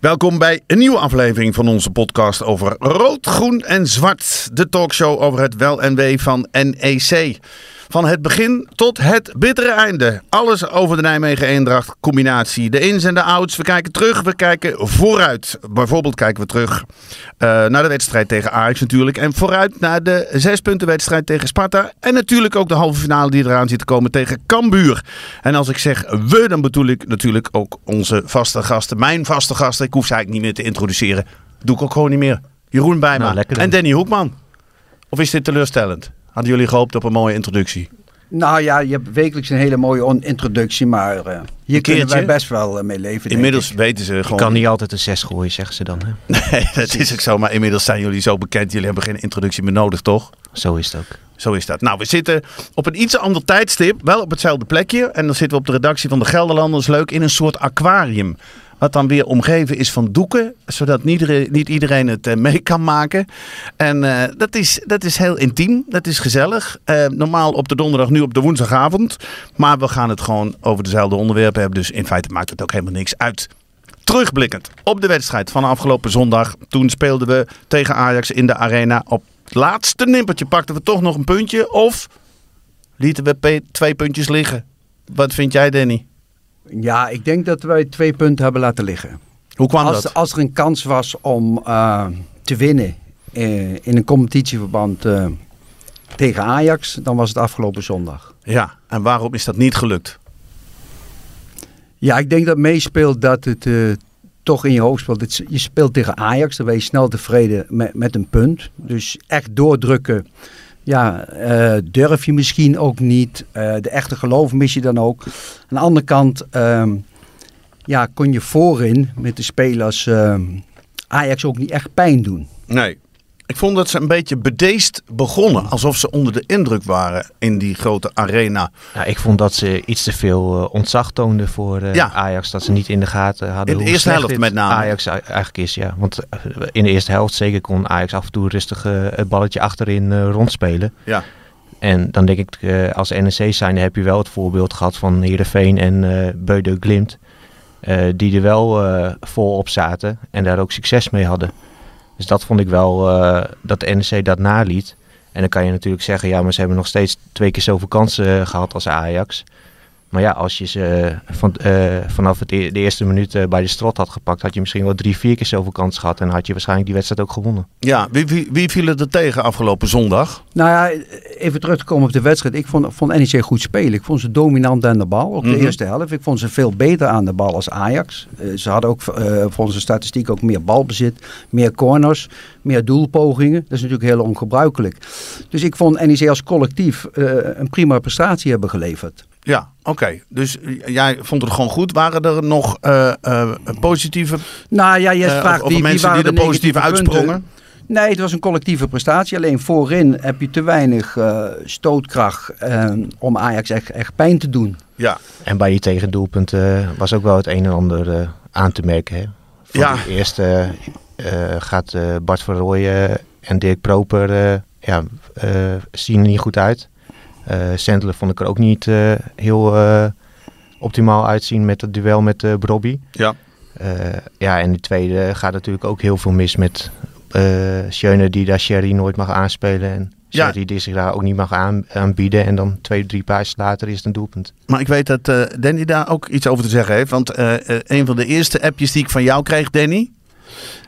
Welkom bij een nieuwe aflevering van onze podcast over rood, groen en zwart. De talkshow over het wel en wee van NEC. Van het begin tot het bittere einde. Alles over de Nijmegen-Eendracht combinatie. De ins en de outs. We kijken terug, we kijken vooruit. Bijvoorbeeld kijken we terug uh, naar de wedstrijd tegen Ajax natuurlijk. En vooruit naar de zespuntenwedstrijd tegen Sparta. En natuurlijk ook de halve finale die eraan zit te komen tegen Cambuur. En als ik zeg we, dan bedoel ik natuurlijk ook onze vaste gasten. Mijn vaste gasten. Ik hoef ze eigenlijk niet meer te introduceren. Doe ik ook gewoon niet meer. Jeroen Bijma Nou, en Danny Hoekman. Of is dit teleurstellend? Hadden jullie gehoopt op een mooie introductie? Nou ja, je hebt wekelijks een hele mooie introductie, maar eh, hier kunnen wij best wel eh, mee leven. Inmiddels ik. weten ze Je gewoon... kan niet altijd een 6 gooien, zeggen ze dan. Hè? Nee, dat is ook zo. Maar inmiddels zijn jullie zo bekend. Jullie hebben geen introductie meer nodig, toch? Zo is het ook. Zo is dat. Nou, we zitten op een iets ander tijdstip. Wel op hetzelfde plekje. En dan zitten we op de redactie van de Gelderlanders. Leuk in een soort aquarium. Wat dan weer omgeven is van doeken. Zodat niet iedereen, het eh, mee kan maken. En eh, dat, is, dat is heel intiem. Dat is gezellig. Eh, normaal op de donderdag, nu op de woensdagavond. Maar we gaan het gewoon over dezelfde onderwerpen hebben. Dus in feite maakt het ook helemaal niks uit. Terugblikkend op de wedstrijd van afgelopen zondag. Toen speelden we tegen Ajax in de arena. Op het laatste nippertje pakten we toch nog een puntje. Of lieten we twee puntjes liggen. Wat vind jij, Danny? Ja, ik denk dat wij twee punten hebben laten liggen. Hoe kwam Als, dat? als er een kans was om eh, te winnen eh, in een competitieverband eh, tegen Ajax, dan was het afgelopen zondag. Ja, en waarom is dat niet gelukt? Ja, ik denk dat meespeelt dat het toch in je hoofd speelt. Je speelt tegen Ajax, dan ben je snel tevreden met, met een punt. Dus echt doordrukken, ja, eh, durf je misschien ook niet. Eh, de echte geloof mis je dan ook. Aan de andere kant, ehm, ja, kon je voorin met de spelers ehm, Ajax ook niet echt pijn doen. Nee. Ik vond dat ze een beetje bedeesd begonnen. Alsof ze onder de indruk waren in die grote arena. Ja, ik vond dat ze iets te veel eh, ontzag toonden voor eh, Ja. Ajax. Dat ze niet in de gaten hadden In de hoe eerste helft met name. Ajax eigenlijk is, ja. Want eh, in de eerste helft zeker kon Ajax af en toe rustig het balletje achterin rondspelen. Ja. En dan denk ik, als NEC zijn heb je wel het voorbeeld gehad van Heerenveen en eh Beude Glimt. die er wel vol op zaten en daar ook succes mee hadden. Dus dat vond ik wel eh, dat de NEC dat naliet. En dan kan je natuurlijk zeggen, ja, maar ze hebben nog steeds twee keer zoveel kansen eh, gehad als Ajax. Maar ja, als je ze eh, van, eh, vanaf het e- de eerste minuut eh, bij de strot had gepakt, had je misschien wel drie, vier keer zoveel kansen gehad. En had je waarschijnlijk die wedstrijd ook gewonnen. Ja, wie, wie, wie viel er tegen afgelopen zondag? Nou ja, even terug te komen op de wedstrijd. Ik vond, vond NEC goed spelen. Ik vond ze dominant aan de bal, ook de Mhm. eerste helft. Ik vond ze veel beter aan de bal als Ajax. Ze hadden ook eh volgens de statistiek ook meer balbezit, meer corners, meer doelpogingen. Dat is natuurlijk heel ongebruikelijk. Dus ik vond NEC als collectief eh, een prima prestatie hebben geleverd. Ja, oké. Dus jij vond het gewoon goed. Waren er nog eh, eh, positieve Nou ja, je eh, vraagt wie, wie mensen waren die de er positief punten? uitsprongen? Nee, het was een collectieve prestatie. Alleen voorin heb je te weinig eh, stootkracht eh, om Ajax echt, echt pijn te doen. Ja, En bij die tegendoelpunt eh, was ook wel het een en ander eh, aan te merken. Hè? Voor Ja. de eerste eh, gaat eh, Bart van Rooyen en Dirk Proper eh, ja, eh, zien er niet goed uit. Eh Sendler vond ik er ook niet eh, heel eh, optimaal uitzien met het duel met Brobby. ja. Ja, en de tweede gaat natuurlijk ook heel veel mis met Schöne die daar Sherry nooit mag aanspelen. En Ja. Sherry die zich daar ook niet mag aan, aanbieden. En dan twee, drie paasjes later is het een doelpunt. Maar ik weet dat Danny daar ook iets over te zeggen heeft. Want een van de eerste appjes die ik van jou kreeg, Danny.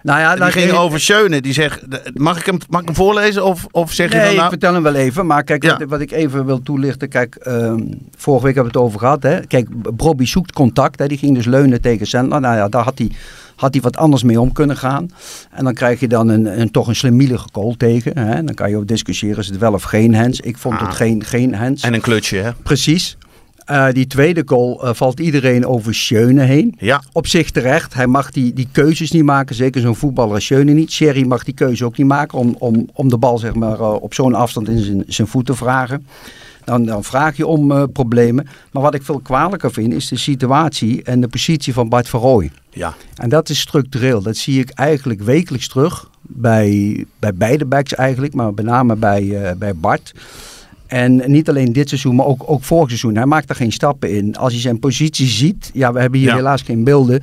Nou ja, die ik ging over Schöne. Die zegt, mag ik hem, mag ik hem voorlezen? Of, of zeg je dan ik nou... vertel hem wel even. Maar kijk, Ja. wat, wat ik even wil toelichten. Kijk, ehm, vorige week hebben we het over gehad. Hè. Kijk, Brobby zoekt contact. Hè. Die ging dus leunen tegen Sandler. Nou ja, daar had hij, had hij wat anders mee om kunnen gaan. En dan krijg je dan een, een, toch een slimielige goal tegen. Hè. Dan kan je ook discussiëren, is het wel of geen hands. Ik vond Ah. het geen, geen hands. En een klutje, hè? Precies. Eh, die tweede goal eh, valt iedereen over Schöne heen. Ja, Op zich terecht. Hij mag die, die keuzes niet maken. Zeker zo'n voetballer als Schöne niet. Sherry mag die keuze ook niet maken om, om, om de bal zeg maar, eh, op zo'n afstand in zijn, zijn voet te vragen. Dan, dan vraag je om problemen. Maar wat ik veel kwalijker vind is de situatie en de positie van Bart Verrooy. ja. En dat is structureel. Dat zie ik eigenlijk wekelijks terug. Bij, bij beide backs eigenlijk, maar met name bij, bij Bart. En niet alleen dit seizoen, maar ook, ook vorig seizoen. Hij maakt er geen stappen in. Als je zijn positie ziet, ja, we hebben hier Ja. helaas geen beelden.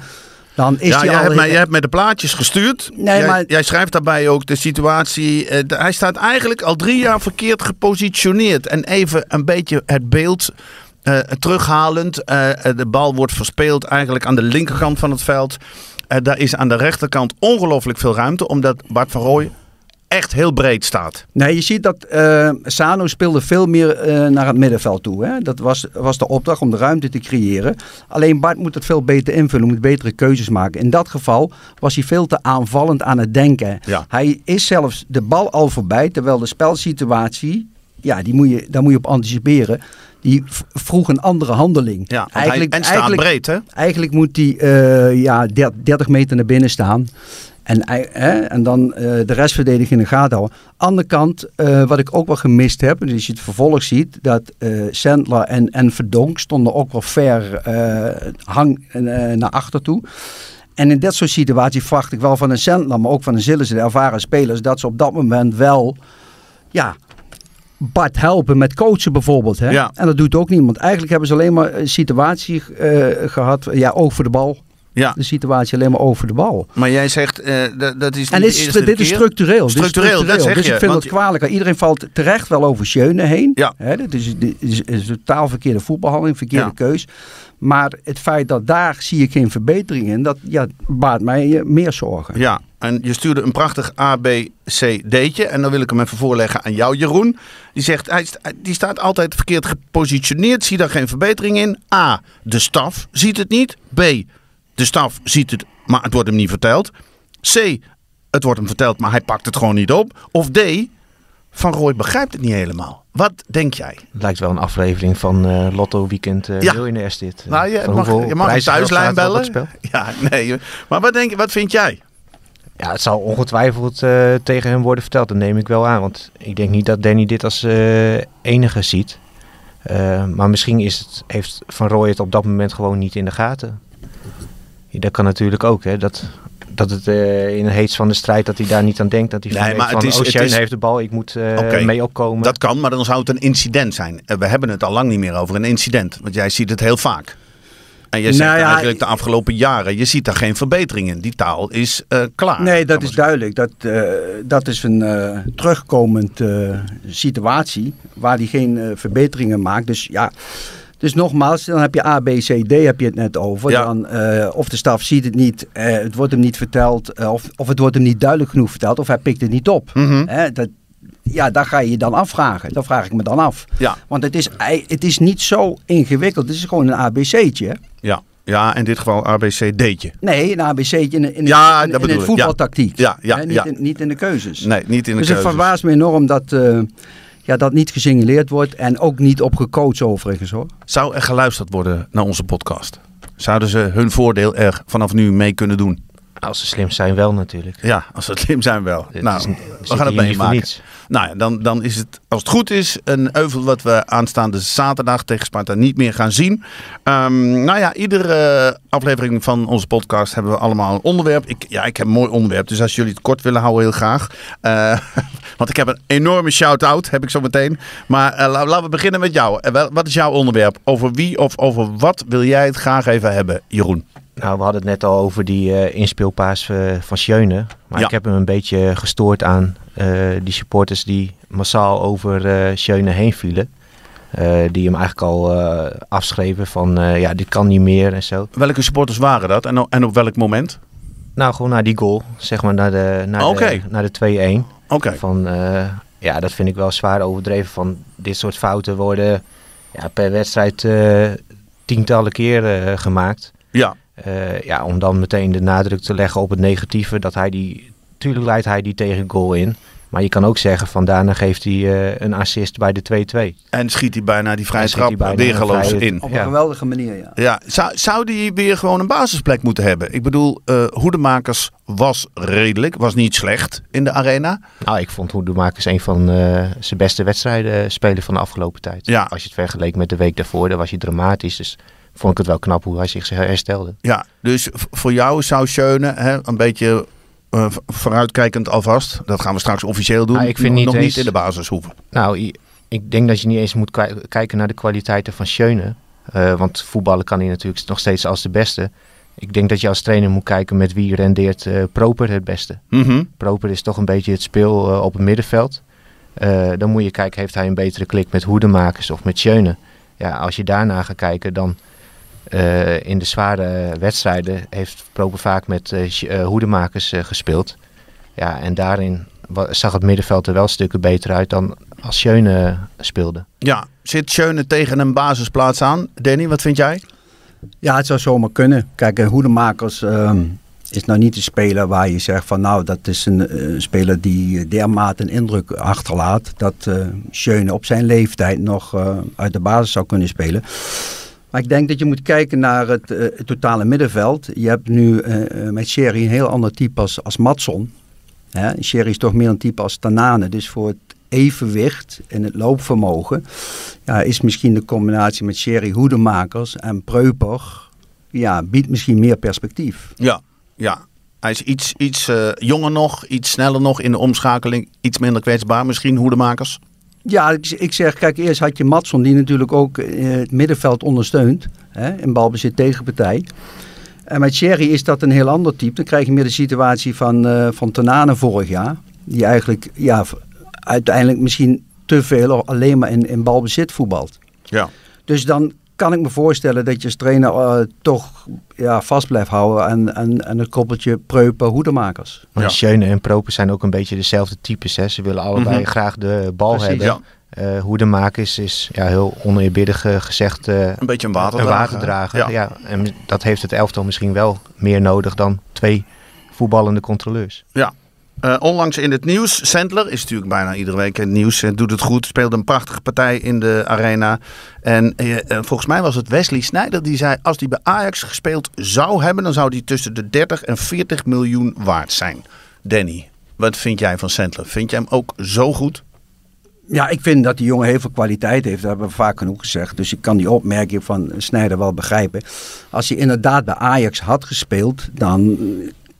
Dan is ja, hij jij al... hebt, mij, jij hebt mij de plaatjes gestuurd. Nee, jij, maar- jij schrijft daarbij ook de situatie. eh, de- hij staat eigenlijk al drie jaar verkeerd gepositioneerd. En even een beetje het beeld eh, terughalend. Eh, de bal wordt verspeeld eigenlijk aan de linkerkant van het veld. Daar is aan de rechterkant ongelooflijk veel ruimte. Omdat Bart van Rooij echt heel breed staat. Nee, je ziet dat eh, Sano speelde veel meer eh, naar het middenveld toe. Hè? Dat was, was de opdracht om de ruimte te creëren. Alleen Bart moet het veel beter invullen, moet betere keuzes maken. In dat geval was hij veel te aanvallend aan het denken. Ja. Hij is zelfs de bal al voorbij, terwijl de spelsituatie, ja, die moet je, daar moet je op anticiperen. Die vroeg een andere handeling. Ja, hij, en staat breed, hè? Eigenlijk moet hij eh, ja, 30 meter naar binnen staan. En, hè, en dan eh, de restverdediger in de gaten houden. Andere kant, eh, wat ik ook wel gemist heb, dus als je het vervolg ziet, dat eh Sandler en, en Verdonk stonden ook wel ver hang naar achter toe. En in dat soort situaties verwacht ik wel van een Sandler, maar ook van een Zillissen, de ervaren spelers, dat ze op dat moment wel, ja, Bart helpen met coachen bijvoorbeeld. Hè? Ja. En dat doet ook niemand. Eigenlijk hebben ze alleen maar een situatie eh, gehad, ja, over de bal. Ja, De situatie alleen maar over de bal. maar jij zegt eh, dat, dat is En dit is, dit is structureel. Structureel, dat zeg dus je, ik vind het kwalijk. Iedereen valt terecht wel over Schöne heen. Ja. Hè, dit is, dit is, is een totaal verkeerde voetbalhandeling, verkeerde Ja. keus. Maar het feit dat daar zie ik geen verbetering in, dat ja, baart mij eh, meer zorgen. Ja, en je stuurde een prachtig ABCD'tje. En dan wil ik hem even voorleggen aan jou, Jeroen. Die zegt, hij, die staat altijd verkeerd gepositioneerd. Zie daar geen verbetering in. A, de staf ziet het niet. B, de staf ziet het, maar het wordt hem niet verteld. C, het wordt hem verteld, maar hij pakt het gewoon niet op. Of D, Van Rooij begrijpt het niet helemaal. Wat denk jij? Het lijkt wel een aflevering van eh, Lotto Weekend uh, Ja. Millionaires dit. Nou, je Van mag, je mag een thuislijn bellen. Ja, nee. Maar wat, denk, je- wat vind jij? Ja, het zal ongetwijfeld eh, tegen hem worden verteld. Dat neem ik wel aan. Want ik denk niet dat Danny dit als enige ziet. Maar misschien is het, heeft Van Rooij het op dat moment gewoon niet in de gaten. Ja, dat kan natuurlijk ook. Hè, dat, dat het eh, in een heets van de strijd dat hij daar niet aan denkt. Dat hij Nee, van, maar denkt het van is- oh, het is- heeft de bal, ik moet eh, mee opkomen. Dat kan, maar dan zou het een incident zijn. Eh, We hebben het al lang niet meer over een incident. Want jij ziet het heel vaak. En je zegt Nou ja, eigenlijk de afgelopen jaren, je ziet daar geen verbetering in. Die taal is eh, klaar. Nee, dat is duidelijk. Dat, eh, dat is een eh, terugkomend eh, situatie waar hij geen eh, verbeteringen maakt. Dus ja, dus nogmaals, dan heb je A, B, C, D heb je het net over. Ja. Dan, eh, of de staf ziet het niet, eh, het wordt hem niet verteld, eh, of, of het wordt hem niet duidelijk genoeg verteld, of hij pikt het niet op. Mhm. Hè, dat, ja, daar ga je je dan afvragen. Dat vraag ik me dan af. Ja, Want het is, het is niet zo ingewikkeld. Het is gewoon een ABC'tje. ja. ja, in dit geval ABCD'tje. Nee, een ABC'tje in, in, Ja, in, in ik. voetbaltactiek. Ja, ja, Hè, niet, ja. In, niet in de keuzes. Nee, niet in de dus het keuzes. verbaast me enorm dat, ja, dat niet gesignaleerd wordt en ook niet op gecoacht overigens hoor. Zou er geluisterd worden naar onze podcast? Zouden ze hun voordeel er vanaf nu mee kunnen doen? Als ze slim zijn wel natuurlijk. Ja, als ze slim zijn wel. Het nou, is- we gaan het meemaken. Nou ja, dan, dan is het, als het goed is, een euvel wat we aanstaande zaterdag tegen Sparta niet meer gaan zien. Ehm, nou ja, iedere aflevering van onze podcast hebben we allemaal een onderwerp. Ik, ja, ik heb een mooi onderwerp, dus als jullie het kort willen houden, heel graag. Eh, want ik heb een enorme shout-out, heb ik zo meteen. Maar la- laten we beginnen met jou. Eh, wat is jouw onderwerp? Over wie of over wat wil jij het graag even hebben, Jeroen? Nou, we hadden het net al over die eh, inspeelpaas eh, van Schöne. Maar Ja. ik heb hem een beetje gestoord aan eh, die supporters die massaal over Schöne heen vielen. Die hem eigenlijk al afschreven van ja, dit kan niet meer en zo. Welke supporters waren dat en, op welk moment? Nou, gewoon naar die goal, zeg maar naar de, naar de, naar de 2-1. Oké. Van, ja, dat vind ik wel zwaar overdreven. Van dit soort fouten worden ja, per wedstrijd tientallen keren gemaakt. Ja, Eh, ja, om dan meteen de nadruk te leggen op het negatieve. Dat hij die, tuurlijk leidt hij die tegen goal in. Maar je kan ook zeggen van daarna geeft hij eh, een assist bij de 2-2. En schiet hij bijna die vrije trap een weergeloos vrije- in. Op Ja. een geweldige manier, ja. Ja, zou, zou die weer gewoon een basisplek moeten hebben? Ik bedoel, eh Hoedemakers was redelijk, was niet slecht in de arena. Nou, ik vond Hoedemakers een van eh, zijn beste wedstrijden spelen van de afgelopen tijd. Ja. Als je het vergeleek met de week daarvoor, dan was hij dramatisch. Dus vond ik het wel knap hoe hij zich herstelde. Ja, dus voor jou zou Schöne hè, een beetje eh, vooruitkijkend alvast. Dat gaan we straks officieel doen. Ah, ik vind nog niet nog eens- niet in de basis hoeven. Nou, ik denk dat je niet eens moet ki- kijken naar de kwaliteiten van Schöne. Eh, want voetballen kan hij natuurlijk nog steeds als de beste. Ik denk dat je als trainer moet kijken met wie rendeert eh, Proper het beste. Mhm. Proper is toch een beetje het speel op het middenveld. Dan moet je kijken, heeft hij een betere klik met hoedemakers of met Schöne? Ja, als je daarna gaat kijken, dan eh, in de zware wedstrijden heeft Proper vaak met eh, eh, hoedemakers eh, gespeeld. Ja, en daarin zag het middenveld er wel stukken beter uit dan als Schöne speelde. Ja, zit Schöne tegen een basisplaats aan? Danny, wat vind jij? Ja, het zou zomaar kunnen. Kijk, Hoedemakers ehm, is nou niet een speler waar je zegt van nou, dat is een speler die dermate een indruk achterlaat dat eh Schöne op zijn leeftijd nog eh, uit de basis zou kunnen spelen. Maar ik denk dat je moet kijken naar het, eh, totale middenveld. Je hebt nu eh, eh, met Sherry een heel ander type als, als Matson. Sherry is toch meer een type als Tanane. Dus voor het evenwicht en het loopvermogen ja, is misschien de combinatie met Sherry Hoedemakers en Preuper, ja, biedt misschien meer perspectief. Ja, ja. Hij is iets, iets jonger nog, iets sneller nog in de omschakeling. Iets minder kwetsbaar misschien, Hoedemakers. Ja, ik, ik zeg, kijk, eerst had je Matson die natuurlijk ook eh, het middenveld ondersteunt. Hè, in balbezit tegenpartij. En met Sherry is dat een heel ander type. Dan krijg je meer de situatie van, eh van vorig jaar. Die eigenlijk ja, uiteindelijk misschien te veel alleen maar in, in balbezit voetbalt. Ja. Dus dan kan ik me voorstellen dat je als trainer eh, toch ja, vast blijft houden aan, aan, aan het koppeltje Preupen hoedemakers. Maar Ja. Schöne en Proper zijn ook een beetje dezelfde types. Hè. Ze willen allebei Mhm. graag de bal Precies, hebben. Ja. Eh Hoedemakers is ja, heel oneerbiedig eh, gezegd eh, Een beetje een een waterdrager. waterdrager. Ja. Ja. en dat heeft het elftal misschien wel meer nodig dan twee voetballende controleurs. Eh, onlangs in het nieuws. Sandler is natuurlijk bijna iedere week in het nieuws. Doet het goed. Speelde een prachtige partij in de arena. En eh, eh, volgens mij was het Wesley Sneijder die zei... als hij bij Ajax gespeeld zou hebben... dan zou hij tussen de 30 en 40 miljoen waard zijn. Danny, wat vind jij van Sandler? Vind jij hem ook zo goed? Ja, ik vind dat die jongen heel veel kwaliteit heeft. Dat hebben we vaak genoeg gezegd. Dus ik kan die opmerking van Snijder wel begrijpen. Als hij inderdaad bij Ajax had gespeeld, dan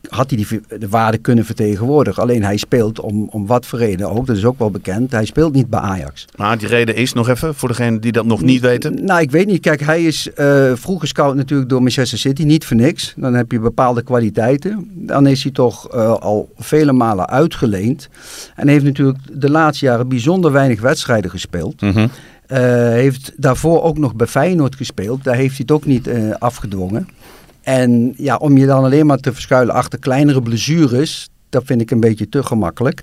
had hij die, de waarde kunnen vertegenwoordigen. Alleen hij speelt om, om wat voor reden ook. Dat is ook wel bekend. Hij speelt niet bij Ajax. Maar die reden is nog even, voor degenen die dat nog niet weten. Nou, ik weet niet. Kijk, hij is eh, vroeger scout natuurlijk door Manchester City. Niet voor niks. Dan heb je bepaalde kwaliteiten. Dan is hij toch eh, al vele malen uitgeleend. En heeft natuurlijk de laatste jaren bijzonder weinig wedstrijden gespeeld. Mhm. Uh, heeft daarvoor ook nog bij Feyenoord gespeeld. Daar heeft hij het ook niet uh, afgedwongen. En ja, om je dan alleen maar te verschuilen achter kleinere blessures, dat vind ik een beetje te gemakkelijk.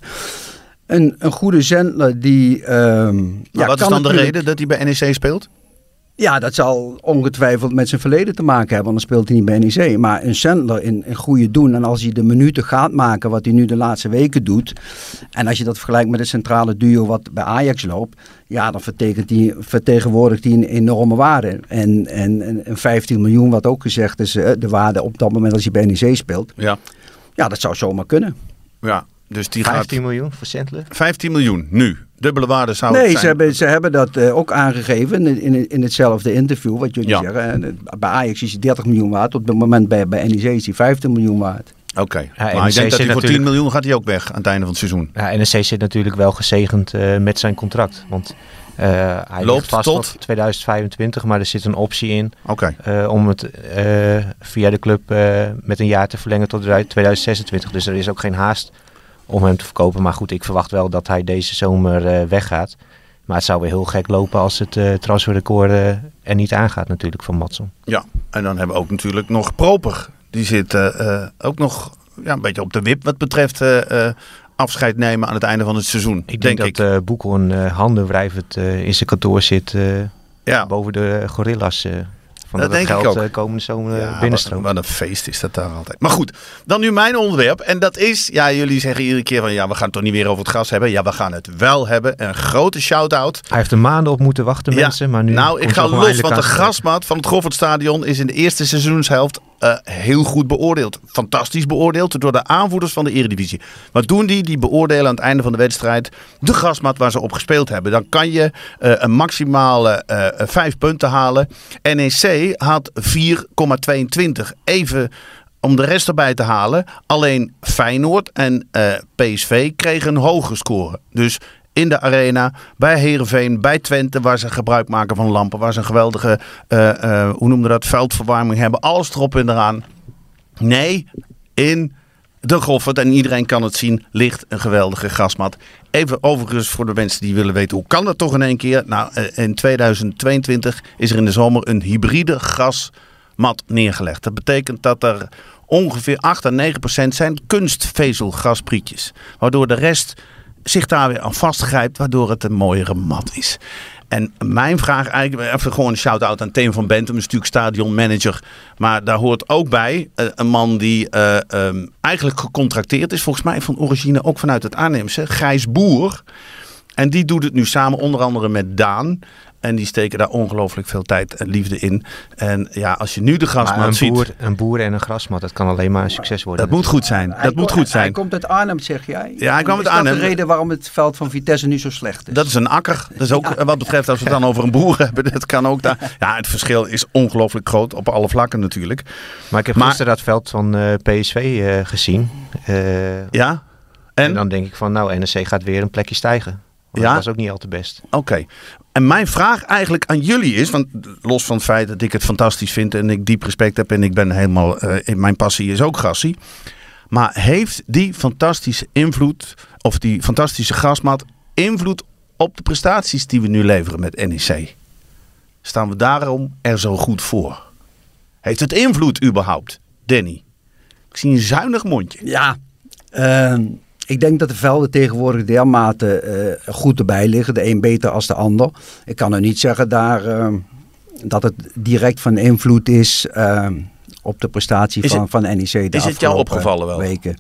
Een, een goede zendler die. Uh, ja, wat is dan de reden dat hij bij NEC speelt? Ja, dat zal ongetwijfeld met zijn verleden te maken hebben, want dan speelt hij niet bij NEC. Maar een Sandler in een goede doen en als hij de minuten gaat maken wat hij nu de laatste weken doet. En als je dat vergelijkt met het centrale duo wat bij Ajax loopt. Ja, dan die, vertegenwoordigt hij een enorme waarde. En, en, en 15 miljoen wat ook gezegd is de waarde op dat moment als hij bij NEC speelt. Ja, ja dat zou zomaar kunnen. Ja, dus die 15 gaat... miljoen voor Sandler? 15 miljoen, nu. Dubbele waarde zou nee, het zijn. Ze hebben, ze hebben dat uh, ook aangegeven in, in, in, hetzelfde interview wat jullie ja. zeggen. Bij Ajax is hij 30 miljoen waard. Op het moment bij, bij NEC is hij 15 miljoen waard. Oké, okay. Ja, maar ik denk dat hij voor 10 miljoen gaat hij ook weg aan het einde van het seizoen. Ja, NEC zit natuurlijk wel gezegend uh, met zijn contract. Want uh, hij loopt vast tot 2025, maar er zit een optie in okay. uh, om het via de club met een jaar te verlengen tot 2026. Dus er is ook geen haast om hem te verkopen. Maar goed, ik verwacht wel dat hij deze zomer uh, weggaat. Maar het zou weer heel gek lopen als het uh, transferrecord uh, er niet aangaat natuurlijk van Matson. Ja, en dan hebben we ook natuurlijk nog Proper. Die zit uh, ook nog ja, een beetje op de wip wat betreft afscheid nemen aan het einde van het seizoen. Ik denk, denk dat uh, Boekel een handenwrijvend in zijn kantoor zit ja. boven de gorillas van Dat denk ik ook. eh, komende zomer Ja, uh, binnenstroomt. Wat, wat een feest is dat daar altijd. Maar goed, dan nu mijn onderwerp. En dat is, ja, jullie zeggen iedere keer van, ja, we gaan het toch niet weer over het gas hebben. Ja, we gaan het wel hebben. Een grote shout-out. Hij heeft er maanden op moeten wachten, mensen. Maar nu nou, ik ga los, want de grasmat van het Goffertstadion is in de eerste seizoenshelft eh, heel goed beoordeeld. Fantastisch beoordeeld door de aanvoerders van de Eredivisie. Wat doen die? Die beoordelen aan het einde van de wedstrijd de grasmat waar ze op gespeeld hebben. Dan kan je eh, een maximale eh, vijf punten halen. NEC had 4,22. Even om de rest erbij te halen. Alleen Feyenoord en eh, PSV kregen een hoger score. Dus in de arena, bij Heerenveen, bij Twente, waar ze gebruik maken van lampen, waar ze een geweldige, eh, eh, hoe noemde dat, veldverwarming hebben. Alles erop en eraan. Nee, in de Goffert, en iedereen kan het zien, ligt een geweldige grasmat. Even overigens voor de mensen die willen weten, hoe kan dat toch in één keer? Nou, eh, in 2022 is er in de zomer een hybride grasmat neergelegd. Dat betekent dat er ongeveer 8 à 9 procent zijn kunstvezelgrasprietjes. Waardoor de rest zich daar weer aan vastgrijpt, waardoor het een mooiere mat is. En mijn vraag eigenlijk, even gewoon een shout-out aan Teun van Bentum, is natuurlijk stadionmanager. Maar daar hoort ook bij eh, een man die eh, ehm, eigenlijk gecontracteerd is, volgens mij van origine ook vanuit het Arnhemse, Gijs Boer. En die doet het nu samen onder andere met Daan. En die steken daar ongelooflijk veel tijd en liefde in. En ja, als je nu de Maar grasmat een, ziet, boer, een boer en een grasmat, dat kan alleen maar een succes worden. dat moet goed zijn. Hij Dat moet goed Hij zijn. komt uit Arnhem, zeg jij. Ja, hij kwam uit Is Arnhem. dat de reden waarom het veld van Vitesse nu zo slecht is? Dat is een akker. Dat is ook wat betreft als we het dan over een boer hebben. Dat kan ook daar. Ja, het verschil is ongelooflijk groot op alle vlakken natuurlijk. Maar ik heb Maar- gisteren dat veld van eh, PSV eh, gezien. Eh, Ja. en? En? dan denk ik van, nou, NEC gaat weer een plekje stijgen. Ja? Dat was ook niet al te best. Oké. En mijn vraag eigenlijk aan jullie is, want los van het feit dat ik het fantastisch vind en ik diep respect heb en ik ben helemaal, eh, in mijn passie is ook grassie. Maar heeft die fantastische invloed, of die fantastische grasmat, invloed op de prestaties die we nu leveren met NEC? Staan we daarom er zo goed voor? Heeft het invloed überhaupt, Danny? Ik zie een zuinig mondje. Ja, ehm, ik denk dat de velden tegenwoordig dermate eh, goed erbij liggen. De een beter als de ander. Ik kan nu niet zeggen daar, ehm, dat het direct van invloed is ehm, op de prestatie Is van, het- van NEC de is het jou opgevallen wel? Weken.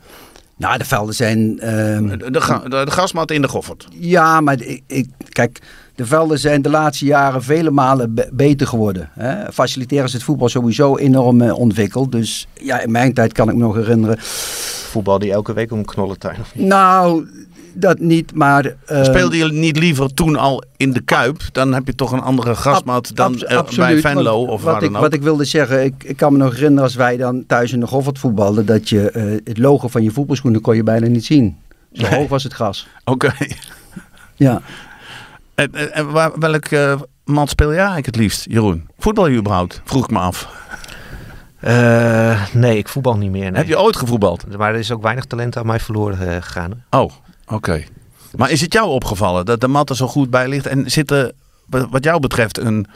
Nou, de velden zijn... ehm, De, de, ga- de, de grasmat in de Goffert. Ja, maar ik, ik, kijk, de velden zijn de laatste jaren vele malen be- beter geworden. Hè. Faciliteren is het voetbal sowieso enorm eh, ontwikkeld. Dus ja, in mijn tijd kan ik me nog herinneren. Voetbal die elke week om knollentuin. Of niet? Nou, dat niet, maar... eh, Speelde je niet liever toen al in de Kuip? Dan heb je toch een andere grasmat ab- dan eh, bij Venlo of wat waar ik, dan ook. Wat ik wilde zeggen, ik, ik kan me nog herinneren als wij dan thuis in de Goffert voetbalden... dat je eh, het logo van je voetbalschoenen kon je bijna niet zien. Zo Nee. hoog was het gras. Oké. Ja. En, en, en waar, welk eh mat speel jij eigenlijk het liefst, Jeroen? Voetbal je überhaupt? Vroeg ik me af. Eh, nee, ik voetbal niet meer. Nee. Heb je ooit gevoetbald? Maar er is ook weinig talent aan mij verloren gegaan. hè. Oh, oké. Maar is het jou opgevallen dat de mat er zo goed bij ligt? En zit er wa- wat jou betreft een,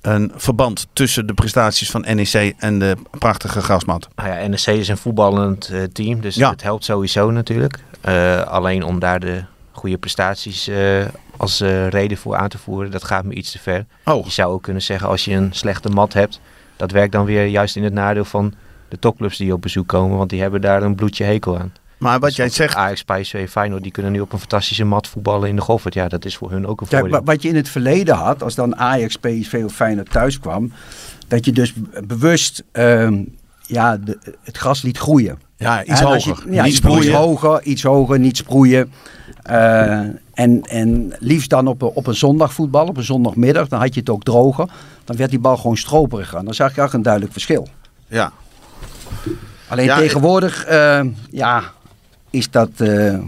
een verband tussen de prestaties van NEC en de prachtige grasmat? Nou ja, NEC is een voetballend eh, team, dus Ja. het helpt sowieso natuurlijk. Eh, alleen om daar de goede prestaties eh, als reden voor aan te voeren, dat gaat me iets te ver. Oh, Je zou ook kunnen zeggen, als je een slechte mat hebt, dat werkt dan weer juist in het nadeel van de topclubs die op bezoek komen, want die hebben daar een bloedje hekel aan. Maar wat jij zegt, Ajax, PSV, Feyenoord, die kunnen nu op een fantastische mat voetballen in de Goffert. Ja, dat is voor hun ook een voordeel. wa- wat je in het verleden had, als dan Ajax, PSV of Feyenoord thuis kwam, dat je dus bewust ehm, ja, de, het gras liet groeien. ja, iets En hoger. Je, ja, niet iets sproeien. hoger, iets hoger, niet sproeien. Eh, en, en liefst dan op, een- op een zondag voetbal, op een zondagmiddag, dan had je het ook droger. Dan werd die bal gewoon stroperig aan. Dan zag je ook een duidelijk verschil. Ja. Alleen Ja, tegenwoordig, eh, ja, is dat, eh,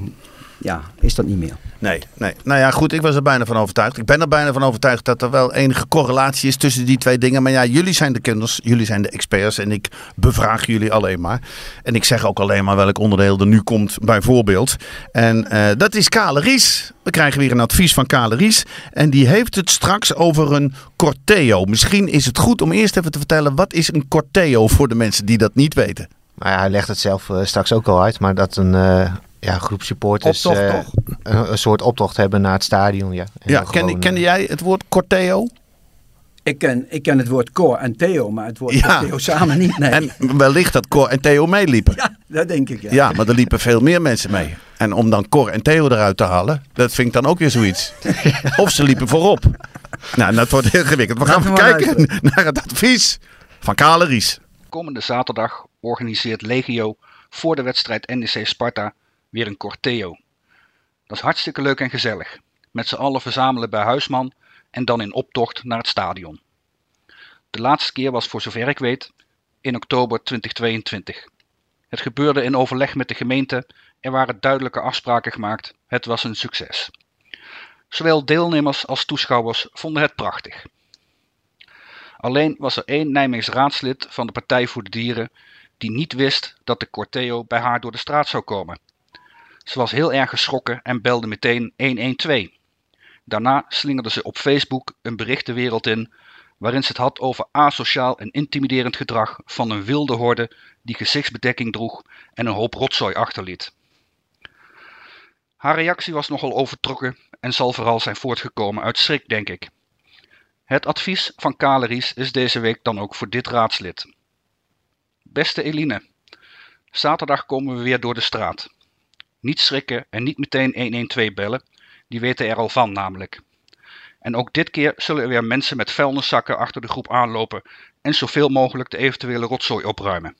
ja, is dat niet meer. Nee, nee. Nou ja, goed, ik was er bijna van overtuigd. Ik ben er bijna van overtuigd dat er wel enige correlatie is tussen die twee dingen. Maar ja, jullie zijn de kinders, jullie zijn de experts en ik bevraag jullie alleen maar. En ik zeg ook alleen maar welk onderdeel er nu komt, bijvoorbeeld. En eh, dat is Kale Ries. We krijgen weer een advies van Kale Ries. En die heeft het straks over een corteo. Misschien is het goed om eerst even te vertellen, wat is een corteo voor de mensen die dat niet weten? Maar ja, hij legt het zelf eh, straks ook al uit, maar dat een eh, ja, groep supporters Optocht, eh, toch? een, een soort optocht hebben naar het stadion. Ja, En Ja, kende, gewoon, kende jij het woord corteo? Ik ken, ik ken het woord Cor en Theo, maar het woord Ja. Theo samen niet. Nee. En wellicht dat Cor en Theo meeliepen. ja, dat denk ik. Ja. Ja, maar er liepen veel meer mensen mee. En om dan Cor en Theo eruit te halen, dat vind ik dan ook weer zoiets. Of ze liepen voorop. Nou, dat wordt heel ingewikkeld. We gaan even kijken naar het advies van Kale Ries. Komende zaterdag organiseert Legio voor de wedstrijd NEC Sparta weer een Corteo. Dat is hartstikke leuk en gezellig. Met z'n allen verzamelen bij Huisman en dan in optocht naar het stadion. De laatste keer was voor zover ik weet in oktober 2022. Het gebeurde in overleg met de gemeente, er waren duidelijke afspraken gemaakt, het was een succes. Zowel deelnemers als toeschouwers vonden het prachtig. Alleen was er één Nijmeegs raadslid van de Partij voor de Dieren die niet wist dat de Corteo bij haar door de straat zou komen. Ze was heel erg geschrokken en belde meteen 112. Daarna slingerde ze op Facebook een bericht de wereld in waarin ze het had over asociaal en intimiderend gedrag van een wilde horde die gezichtsbedekking droeg en een hoop rotzooi achterliet. Haar reactie was nogal overtrokken en zal vooral zijn voortgekomen uit schrik, denk ik. Het advies van Kaleries is deze week dan ook voor dit raadslid. Beste Eline, zaterdag komen we weer door de straat. Niet schrikken en niet meteen 112 bellen, die weten er al van namelijk. En ook dit keer zullen er weer mensen met vuilniszakken achter de groep aanlopen en zoveel mogelijk de eventuele rotzooi opruimen.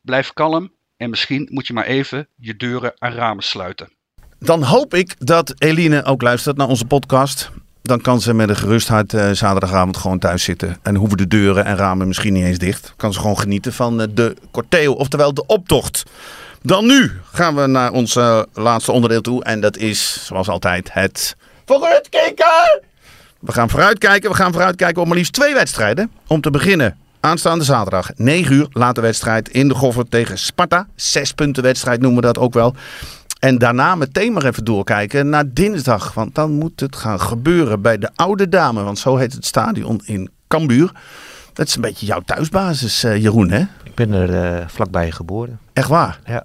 Blijf kalm en misschien moet je maar even je deuren en ramen sluiten. Dan hoop ik dat Eline ook luistert naar onze podcast. Dan kan ze met een gerust hart eh, zaterdagavond gewoon thuis zitten. En hoeven de deuren en ramen misschien niet eens dicht. Kan ze gewoon genieten van eh, de corteo, oftewel de optocht. Dan nu gaan we naar ons eh, laatste onderdeel toe. En dat is, zoals altijd, het vooruitkijken. We gaan vooruitkijken. We gaan vooruitkijken op maar liefst twee wedstrijden. Om te beginnen aanstaande zaterdag, 9 uur, late wedstrijd in de Goffert tegen Sparta. Zes punten wedstrijd noemen we dat ook wel. En daarna meteen maar even doorkijken naar dinsdag. Want dan moet het gaan gebeuren bij de Oude Dame. Want zo heet het stadion in Cambuur. Dat is een beetje jouw thuisbasis, eh, Jeroen, hè? Ik ben er eh, vlakbij geboren. Echt waar? Ja,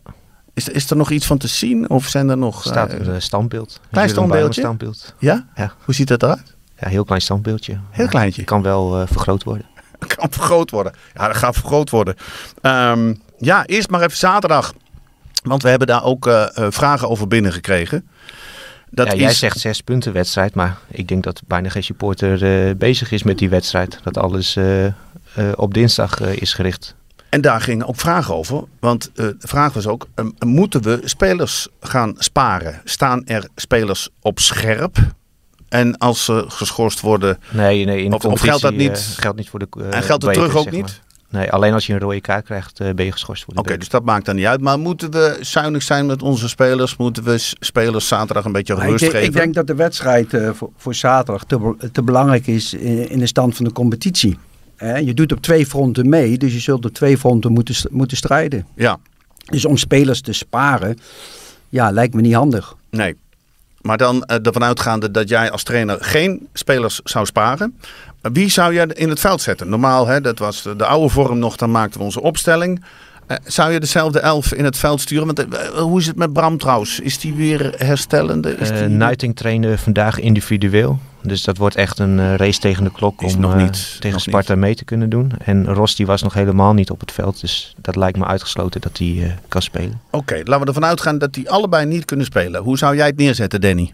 Is, is er nog iets van te zien? Of zijn er nog... er staat eh, een standbeeld. klein standbeeldje? standbeeld. ja? Ja. Hoe ziet dat eruit? Ja, heel klein standbeeldje. Heel kleintje. Kan wel vergroot worden. kan vergroot worden. Ja, dat gaat vergroot worden. Ehm, ja, eerst maar even zaterdag. Want we hebben daar ook eh, eh, vragen over binnengekregen. Dat ja, is... Jij zegt zes punten wedstrijd, maar ik denk dat bijna geen supporter eh, bezig is met die wedstrijd. Dat alles op dinsdag is gericht. En daar gingen ook vragen over. Want de vraag was ook, eh, moeten we spelers gaan sparen? Staan er spelers op scherp? En als ze geschorst worden, Nee, nee in de Of- of geldt dat niet? geldt niet voor de en geldt het terug ook zeg niet? Nee, alleen als je een rode kaart krijgt, eh, ben je geschorst voor de Oké, dus dat maakt dan niet uit. Maar moeten we zuinig zijn met onze spelers? Moeten we spelers zaterdag een beetje rust denk, geven? ik denk dat de wedstrijd eh, voor, voor zaterdag te, te belangrijk is in, in de stand van de competitie. Hè, je doet op twee fronten mee, dus je zult op twee fronten moeten, moeten strijden. Ja, Dus om spelers te sparen, ja, lijkt me niet handig. nee. Maar dan eh, ervan uitgaande dat jij als trainer geen spelers zou sparen. Wie zou jij in het veld zetten? Normaal, hè, dat was de, de oude vorm nog, dan maakten we onze opstelling. Eh, zou je dezelfde elf in het veld sturen? Want eh, hoe is het met Bram trouwens? Is die weer herstellende? Is Eh die... Nuiting trainde vandaag individueel. Dus dat wordt echt een eh, race tegen de klok Is om nog eh, niet- tegen nog Sparta mee te kunnen doen. En Ross die was nog helemaal niet op het veld. Dus dat lijkt me uitgesloten dat hij eh, kan spelen. Oké, laten we ervan uitgaan dat die allebei niet kunnen spelen. Hoe zou jij het neerzetten, Danny?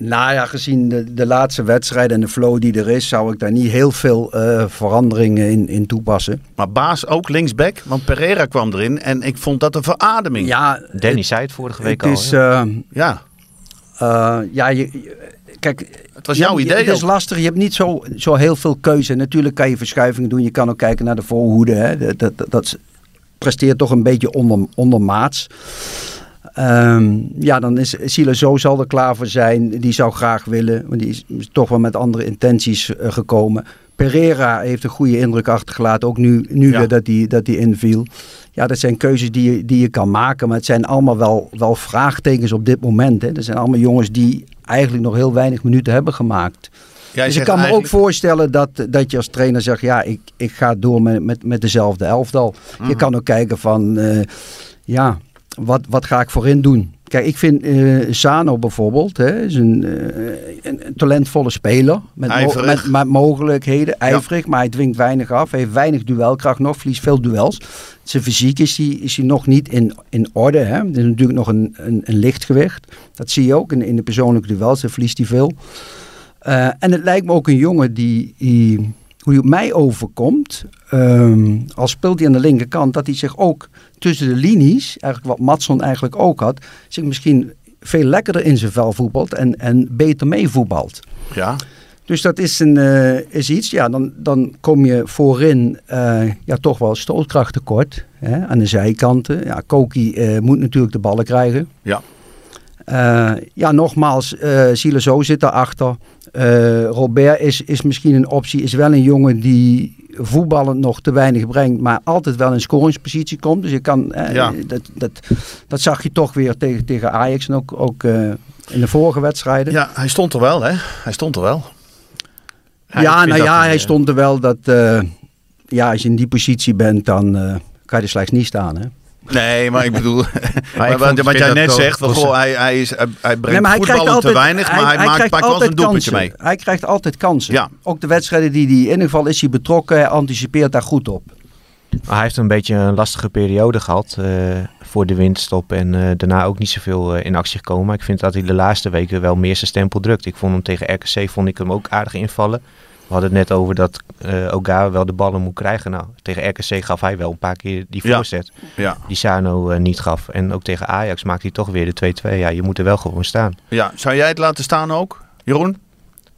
Nou ja, gezien de, de laatste wedstrijd en de flow die er is, zou ik daar niet heel veel eh, veranderingen in, in toepassen. Maar Baas ook linksback, want Pereira kwam erin en ik vond dat een verademing. Ja, Danny het, zei het vorige week het al. is, eh, Ja, eh, ja, je, je- kijk, het was jouw je- idee. Het is lastig, je hebt niet zo, zo heel veel keuze. Natuurlijk kan je verschuivingen doen, je kan ook kijken naar de voorhoede. Hè. Dat, dat, dat, dat presteert toch een beetje onder, ondermaats. Ehm, ja, dan is Sile zo zal er klaar voor zijn. Die zou graag willen, want die is toch wel met andere intenties eh, gekomen. Pereira heeft een goede indruk achtergelaten, ook nu, nu Ja. weer dat hij dat die inviel. Ja, dat zijn keuzes die je, die je kan maken, maar het zijn allemaal wel, wel vraagtekens op dit moment. Hè. Er zijn allemaal jongens die eigenlijk nog heel weinig minuten hebben gemaakt. Jij dus ik kan me ook voorstellen dat, dat je als trainer zegt, ja, ik, ik ga door met, met, met dezelfde elftal. Mhm. Je kan ook kijken van, eh, ja, wat, wat ga ik voorin doen? Kijk, ik vind eh Zano bijvoorbeeld, hè, is een, eh, een, een talentvolle speler. Met, mo- met, met mogelijkheden, ijverig, maar hij dwingt weinig af. Hij heeft weinig duelkracht nog, verliest veel duels. Zijn fysiek is hij, is hij nog niet in, in orde. Hè. Het is natuurlijk nog een, een, een lichtgewicht. Dat zie je ook in, in de persoonlijke duels, daar verliest hij veel. Eh, en het lijkt me ook een jongen die, die hoe hij op mij overkomt, ehm, al speelt hij aan de linkerkant, dat hij zich ook tussen de linies, eigenlijk wat Matson eigenlijk ook had, zich misschien veel lekkerder in zijn vel voetbalt en, en beter meevoetbalt. Ja. Dus dat is, een, eh, is iets, ja, dan, dan kom je voorin eh, ja, toch wel stootkracht tekort. Hè, aan de zijkanten. Ja, Koki eh, moet natuurlijk de ballen krijgen. Ja. Eh, ja, nogmaals, Silezo zit daarachter. Eh Robert is, is misschien een optie. Is wel een jongen die voetballend nog te weinig brengt, maar altijd wel in scoringspositie komt. Dus je kan, eh, Ja. dat, dat, dat zag je toch weer tegen, tegen Ajax en ook, ook in de vorige wedstrijden. ja, hij stond er wel, hè? Hij stond er wel. Ja, nou ja, hij stond er wel dat, ja, als je in die positie bent, dan kan je er slechts niet staan. Hè? Nee, maar ik bedoel, maar, vond- wat, wat jij net zegt, goh, hij, hij, is, hij, hij brengt Nee, voetballen te altijd, weinig, maar hij, maakt, maakt wel een altijd doelpuntje mee. Hij krijgt altijd kansen. Ja. Ook de wedstrijden die hij, in ieder geval is hij betrokken, hij anticipeert daar goed op. Maar hij heeft een beetje een lastige periode gehad eh, voor de winterstop en eh, daarna ook niet zoveel eh, in actie gekomen. Maar ik vind dat hij de laatste weken wel meer zijn stempel drukt. Ik vond hem tegen RKC vond ik hem ook aardig invallen. We hadden het net over dat eh Ogawa wel de ballen moet krijgen. Nou, tegen RKC gaf hij wel een paar keer die voorzet Ja, die Sano eh, niet gaf. En ook tegen Ajax maakt hij toch weer de 2-2. Ja, je moet er wel gewoon staan. ja. Zou jij het laten staan ook, Jeroen?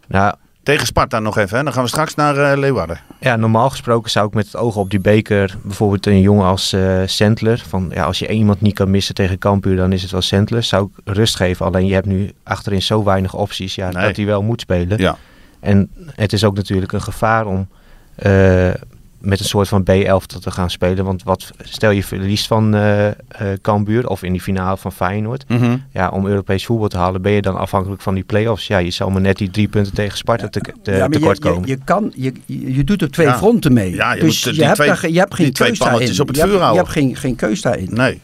Nou, Tegen Sparta nog even, hè? dan gaan we straks naar eh, Leeuwarden. Ja, normaal gesproken zou ik met het oog op die beker bijvoorbeeld een jongen als eh Sentler. Van ja, als je één iemand niet kan missen tegen Cambuur, dan is het wel Sentler. Zou ik rust geven. Alleen je hebt nu achterin zo weinig opties ja, Nee. dat hij wel moet spelen. Ja. En het is ook natuurlijk een gevaar om eh, met een soort van B11 te gaan spelen. Want wat stel je verliest van eh eh, Cambuur of in die finale van Feyenoord. Ja, om Europees voetbal te halen ben je dan afhankelijk van die play-offs. Ja, je zal maar net die drie punten tegen Sparta te, te, Ja, tekort je, je, komen. je, kan, je, je doet op twee Ja. fronten mee. Ja, je dus moet, je, hebt twee- daar, je hebt geen keus daarin. op het je vuur hebt, je hebt geen, geen keus daarin. Nee,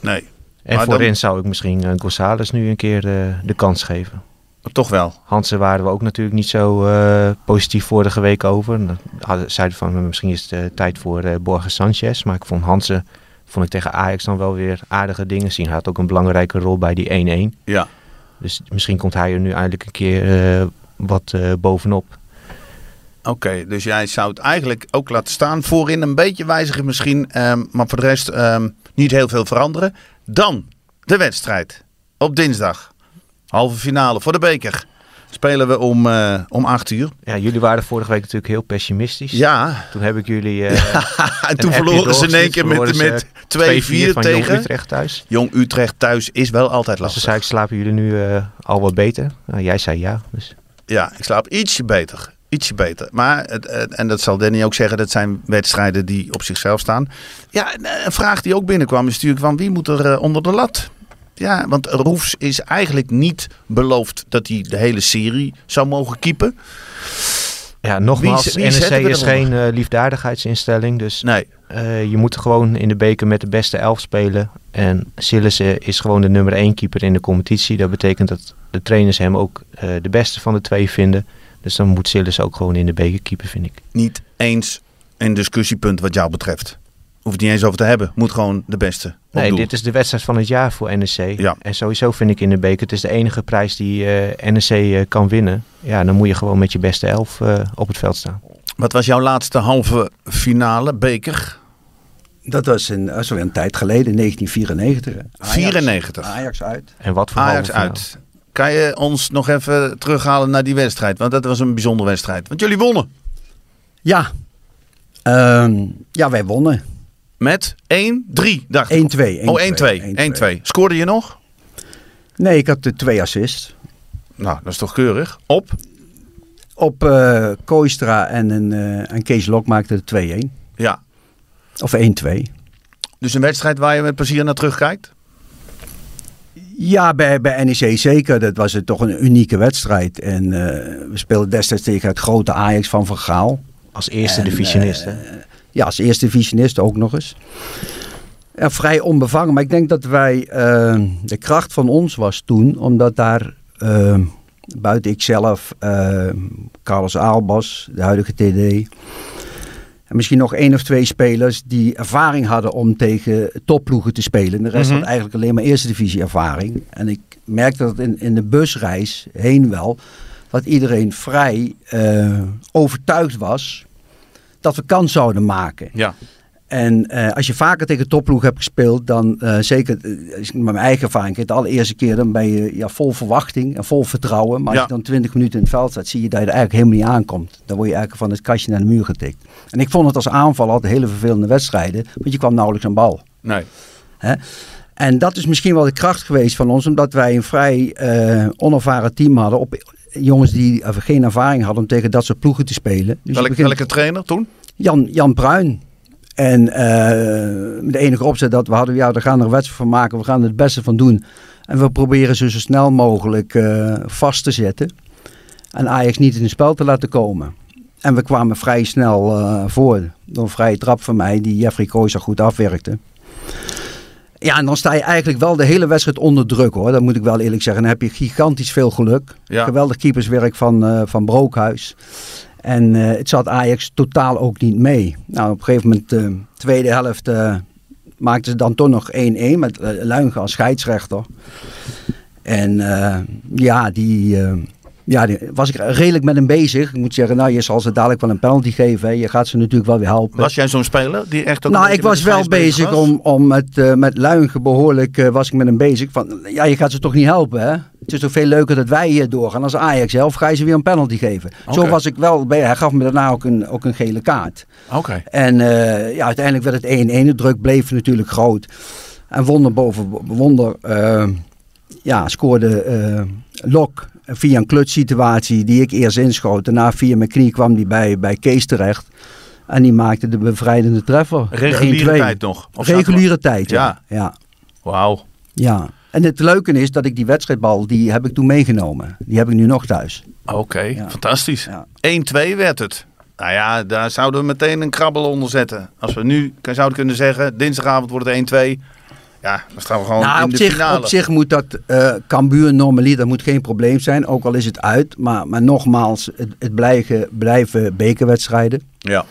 nee. En Maar voorin dan- zou ik misschien uh, González nu een keer de kans geven. Toch wel. Hansen waren we ook natuurlijk niet zo eh, positief vorige week over. Dan hadden- zeiden van misschien is het eh, tijd voor eh Borges Sanchez. Maar ik vond Hansen vond ik tegen Ajax dan wel weer aardige dingen zien. Hij had ook een belangrijke rol bij die 1-1. Ja. Dus misschien komt hij er nu eindelijk een keer wat bovenop. Oké, dus jij zou het eigenlijk ook laten staan. Voorin een beetje wijzigen misschien, ehm, maar voor de rest ehm, niet heel veel veranderen. Dan de wedstrijd op dinsdag. Halve finale voor de beker. Spelen we om, eh, om 8 uur. Ja, jullie waren vorige week natuurlijk heel pessimistisch. Ja, Toen heb ik jullie eh en toen verloren ze in één keer met, Verloren ze met 2-4 van Jong tegen. Utrecht thuis. Jong Utrecht thuis is wel altijd Dus lastig. zei ik, slapen jullie nu eh, al wat beter? Nou, jij zei ja. Dus. Ja, ik slaap ietsje beter. Ietsje beter. Maar, en dat zal Danny ook zeggen, dat zijn wedstrijden die op zichzelf staan. Ja, en, een vraag die ook binnenkwam is natuurlijk van wie moet er onder de lat? Ja, want Roefs is eigenlijk niet beloofd dat hij de hele serie zou mogen keepen. Ja, nogmaals, Wie- wie NEC is geen eh, liefdadigheidsinstelling. Dus Nee, eh, je moet gewoon in de beker met de beste elf spelen. En Sillissen is gewoon de nummer één keeper in de competitie. Dat betekent dat de trainers hem ook eh, de beste van de twee vinden. Dus dan moet Sillissen ook gewoon in de beker keeper, vind ik. niet eens een discussiepunt wat jou betreft. Hoef het niet eens over te hebben. Moet gewoon de beste op Nee, doel. dit is de wedstrijd van het jaar voor NEC. Ja. En sowieso vind ik in de beker, het is de enige prijs die eh, NEC eh, kan winnen. Ja, dan moet je gewoon met je beste elf eh, op het veld staan. Wat was jouw laatste halve finale beker? Dat was een, dat een tijd geleden, 1994. hè. Ajax, 94. Ajax uit. En wat voor Ajax uit. Kan je ons nog even terughalen naar die wedstrijd? Want dat was een bijzondere wedstrijd. Want jullie wonnen Ja. Ehm, ja, wij wonnen. 1-2. met 1-3, dacht ik. 1-2. Oh, 1-2. 1-2. Scoorde je nog? Nee, ik had de twee assists. Nou, dat is toch keurig. Op? Op eh Koistra en, een, eh, en Kees Lok maakte de 2-1. Ja. Of 1-2. Dus een wedstrijd waar je met plezier naar terugkijkt? Ja, bij, bij NEC zeker. Dat was het toch een unieke wedstrijd. En eh, we speelden destijds tegen het grote Ajax van Van Gaal. Als eerste En, divisionist. hè? Ja, als eerste divisionist ook nog eens. ja, vrij onbevangen. Maar ik denk dat wij, eh, de kracht van ons was toen, omdat daar eh, buiten ikzelf, eh Carlos Aalbas, de huidige TD, en misschien nog één of twee spelers die ervaring hadden om tegen topploegen te spelen. De rest Mhm. had eigenlijk alleen maar eerste divisie ervaring. En ik merkte dat in, in de busreis heen wel, dat iedereen vrij overtuigd was dat we kans zouden maken. Ja. En eh, als je vaker tegen topploeg hebt gespeeld, dan eh, zeker eh, met mijn eigen ervaring, de allereerste keer dan ben je ja, vol verwachting en vol vertrouwen. Maar als Ja. je dan 20 minuten in het veld staat, zie je dat je er eigenlijk helemaal niet aankomt. Dan word je eigenlijk van het kastje naar de muur getikt. En ik vond het als aanval altijd hele vervelende wedstrijden, want je kwam nauwelijks aan bal. Nee. En dat is misschien wel de kracht geweest van ons, omdat wij een vrij onervaren team hadden. Op jongens die geen ervaring hadden om tegen dat soort ploegen te spelen. Dus Welke, begint- welke trainer toen? Jan, Jan Bruin. En eh, de enige opzet dat we hadden, ja, we gaan er een wedstrijd van maken, we gaan er het beste van doen. En we proberen ze zo snel mogelijk eh, vast te zetten. En Ajax niet in het spel te laten komen. En we kwamen vrij snel eh, voor. Door een vrije trap van mij, die Jeffrey Kooijzer goed afwerkte. Ja, en dan sta je eigenlijk wel de hele wedstrijd onder druk hoor. Dat moet ik wel eerlijk zeggen. Dan heb je gigantisch veel geluk. Ja. Geweldig keeperswerk van, eh, van Brookhuis. En eh, het zat Ajax totaal ook niet mee. Nou, op een gegeven moment, de tweede helft, eh, maakten ze dan toch nog 1-1 met Luigen als scheidsrechter. En eh, ja, die, eh, ja, was ik redelijk met hem bezig. Ik moet zeggen, nou, je zal ze dadelijk wel een penalty geven. Hè. Je gaat ze natuurlijk wel weer helpen. Was jij zo'n speler die echt ook Nou, ik was wel bezig was? om, om met, eh met Luigen behoorlijk eh, was ik met hem bezig. Van, ja, je gaat ze toch niet helpen, hè? Het is toch veel leuker dat wij hier doorgaan als Ajax zelf. Ga je ze weer een penalty geven. Zo was ik wel bij. Hij gaf me daarna ook een, ook een gele kaart. Oké. En eh, ja, uiteindelijk werd het 1-1. De druk bleef natuurlijk groot. En wonder boven wonder ja, scoorde Lok via een klutssituatie die ik eerst inschoot. Daarna via mijn knie kwam die bij, bij Kees terecht. En die maakte de bevrijdende treffer. Reguliere 1-2. tijd nog? Reguliere tijd, ja. ja. Wauw. ja. En het leuke is dat ik die wedstrijdbal, die heb ik toen meegenomen. Die heb ik nu nog thuis. Oké, Ja. fantastisch. Ja. 1-2 werd het. Nou ja, daar zouden we meteen een krabbel onder zetten. Als we nu zouden kunnen zeggen, dinsdagavond wordt het 1-2. Ja, dan staan we gewoon Nou, in op, de zich, finale. op zich moet dat eh Cambuur normalie, dat moet geen probleem zijn. Ook al is het uit. Maar, maar nogmaals, het, het blijven, blijven bekerwedstrijden. Ja.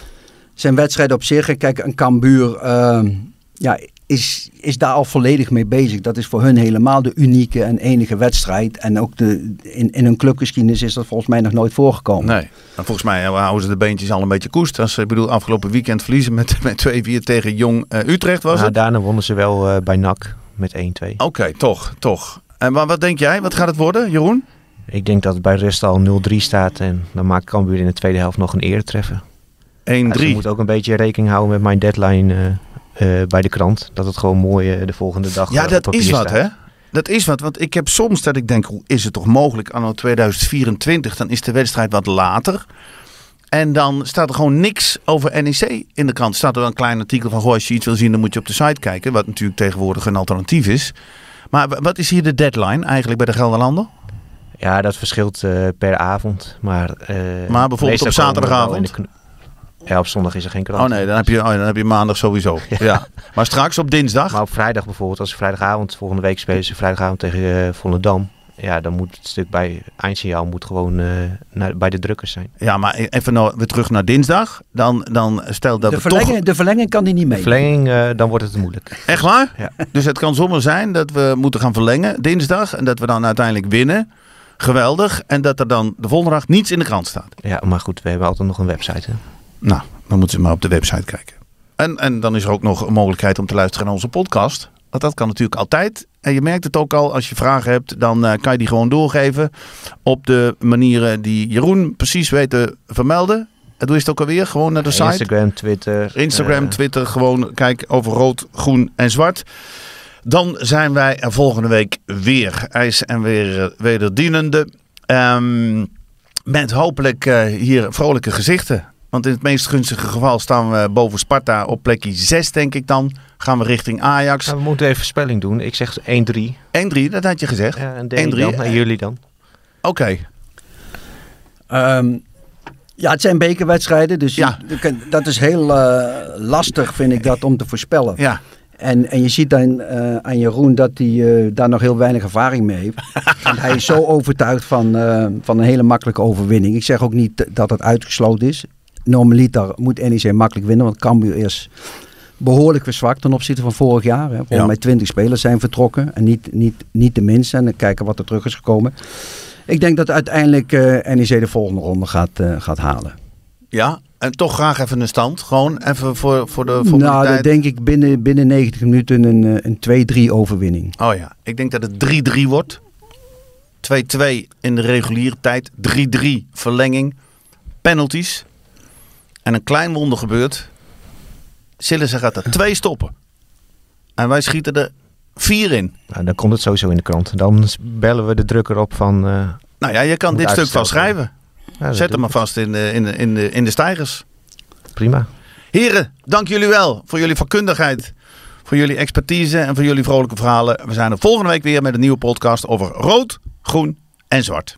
Zijn wedstrijden op zich. Kijk, een Cambuur ehm, ja, is, is daar al volledig mee bezig. Dat is voor hun helemaal de unieke en enige wedstrijd. En ook de, in, in hun clubgeschiedenis is dat volgens mij nog nooit voorgekomen. Nee. En volgens mij eh, houden ze de beentjes al een beetje koest. Als, ze- ik bedoel, afgelopen weekend verliezen met, met 2-4 tegen Jong eh, Utrecht was Nou, het. daarna wonnen ze wel eh, bij NAC met 1-2. Oké, toch, toch. En maar wat denk jij? Wat gaat het worden, Jeroen? Ik denk dat het bij rust al 0-3 staat en dan maakt Cambuur in de tweede helft nog een eretreffer. 1-3. Ja, ze moet ook een beetje rekening houden met mijn deadline eh, eh, bij de krant. Dat het gewoon mooi eh, de volgende dag Ja, eh, dat is wat, staat. hè? Dat is wat, want ik heb soms dat ik denk, hoe is het toch mogelijk anno 2024? Dan is de wedstrijd wat later. En dan staat er gewoon niks over NEC in de krant. Staat er wel een klein artikel van, goh, als je iets wil zien, dan moet je op de site kijken. Wat natuurlijk tegenwoordig een alternatief is. Maar wat is hier de deadline eigenlijk bij de Gelderlander? Ja, dat verschilt per avond. Maar, Maar bijvoorbeeld op zaterdagavond? De Ja, op zondag is er geen krant. Oh nee, dan heb je, oh, dan heb je maandag sowieso. Ja. Maar straks op dinsdag. Maar op vrijdag bijvoorbeeld, als ze vrijdagavond, volgende week spelen ze vrijdagavond tegen eh Volendam. Ja, dan moet het stuk bij eindsignaal moet gewoon eh, naar, bij de drukkers zijn. Ja, maar e- even nou weer terug naar dinsdag. Dan, dan stel dat de, toch... verlenging, de verlenging kan die niet mee. Verlenging, eh, dan wordt het moeilijk. Echt waar? Ja. Dus het kan zomaar zijn dat we moeten gaan verlengen dinsdag. En dat we dan uiteindelijk winnen. Geweldig. En dat er dan de volgende dag niets in de krant staat. Ja, maar goed, we hebben altijd nog een website. Hè? Nou, dan moeten ze maar op de website kijken. En, en dan is er ook nog een mogelijkheid om te luisteren naar onze podcast. Want dat kan natuurlijk altijd. En je merkt het ook al, als je vragen hebt, dan eh, kan je die gewoon doorgeven. Op de manieren die Jeroen precies weet te vermelden. En doe je het ook alweer? Gewoon naar de site. Instagram, Twitter. Instagram, eh, Twitter, gewoon kijk over rood, groen en zwart. Dan zijn wij er volgende week weer. IJs en weer eh, wederdienende. Ehm, met hopelijk hier vrolijke gezichten. Want in het meest gunstige geval staan we boven Sparta op plekje 6, denk ik dan. Gaan we richting Ajax. nou, we moeten even voorspelling doen. Ik zeg 1-3. 1-3, dat had je gezegd. Ja, en Danny 1-3. dan. En jullie dan. Oké, Ehm, ja, het zijn bekerwedstrijden, dus Ja. je- dat is heel eh, lastig, vind ik dat, om te voorspellen. ja. En, en je ziet dan eh, aan Jeroen dat hij eh, daar nog heel weinig ervaring mee heeft. Want hij is zo overtuigd van, eh, van een hele makkelijke overwinning. Ik zeg ook niet dat het uitgesloten is. Normaliter moet NEC makkelijk winnen, want Cambuur is behoorlijk verzwakt ten opzichte van vorig jaar. Hè. Volgens Ja. mij 20 spelers zijn vertrokken en niet, niet, niet de minste. En kijken wat er terug is gekomen. Ik denk dat uiteindelijk eh, NEC de volgende ronde gaat, eh, gaat halen. Ja, en toch graag even een stand. Gewoon even voor, voor de volgende Nou, tijd. dan denk ik binnen, binnen 90 minuten een, eh, een 2-3 overwinning. Oh ja, ik denk dat het 3-3 wordt. 2-2 in de reguliere tijd. 3-3 verlenging. Penalties. En een klein wonder gebeurt. Sillissen gaat er twee stoppen. En wij schieten er vier in. Nou, dan komt het sowieso in de krant. Dan bellen we de drukker op van... eh, Nou ja, je kan dit stuk vast schrijven. ja, Zet hem maar vast in de, in, de, in, de, in de stijgers. Prima. Heren, dank jullie wel voor jullie vakkundigheid. Voor jullie expertise en voor jullie vrolijke verhalen. We zijn er volgende week weer met een nieuwe podcast over rood, groen en zwart.